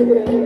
Obrigado.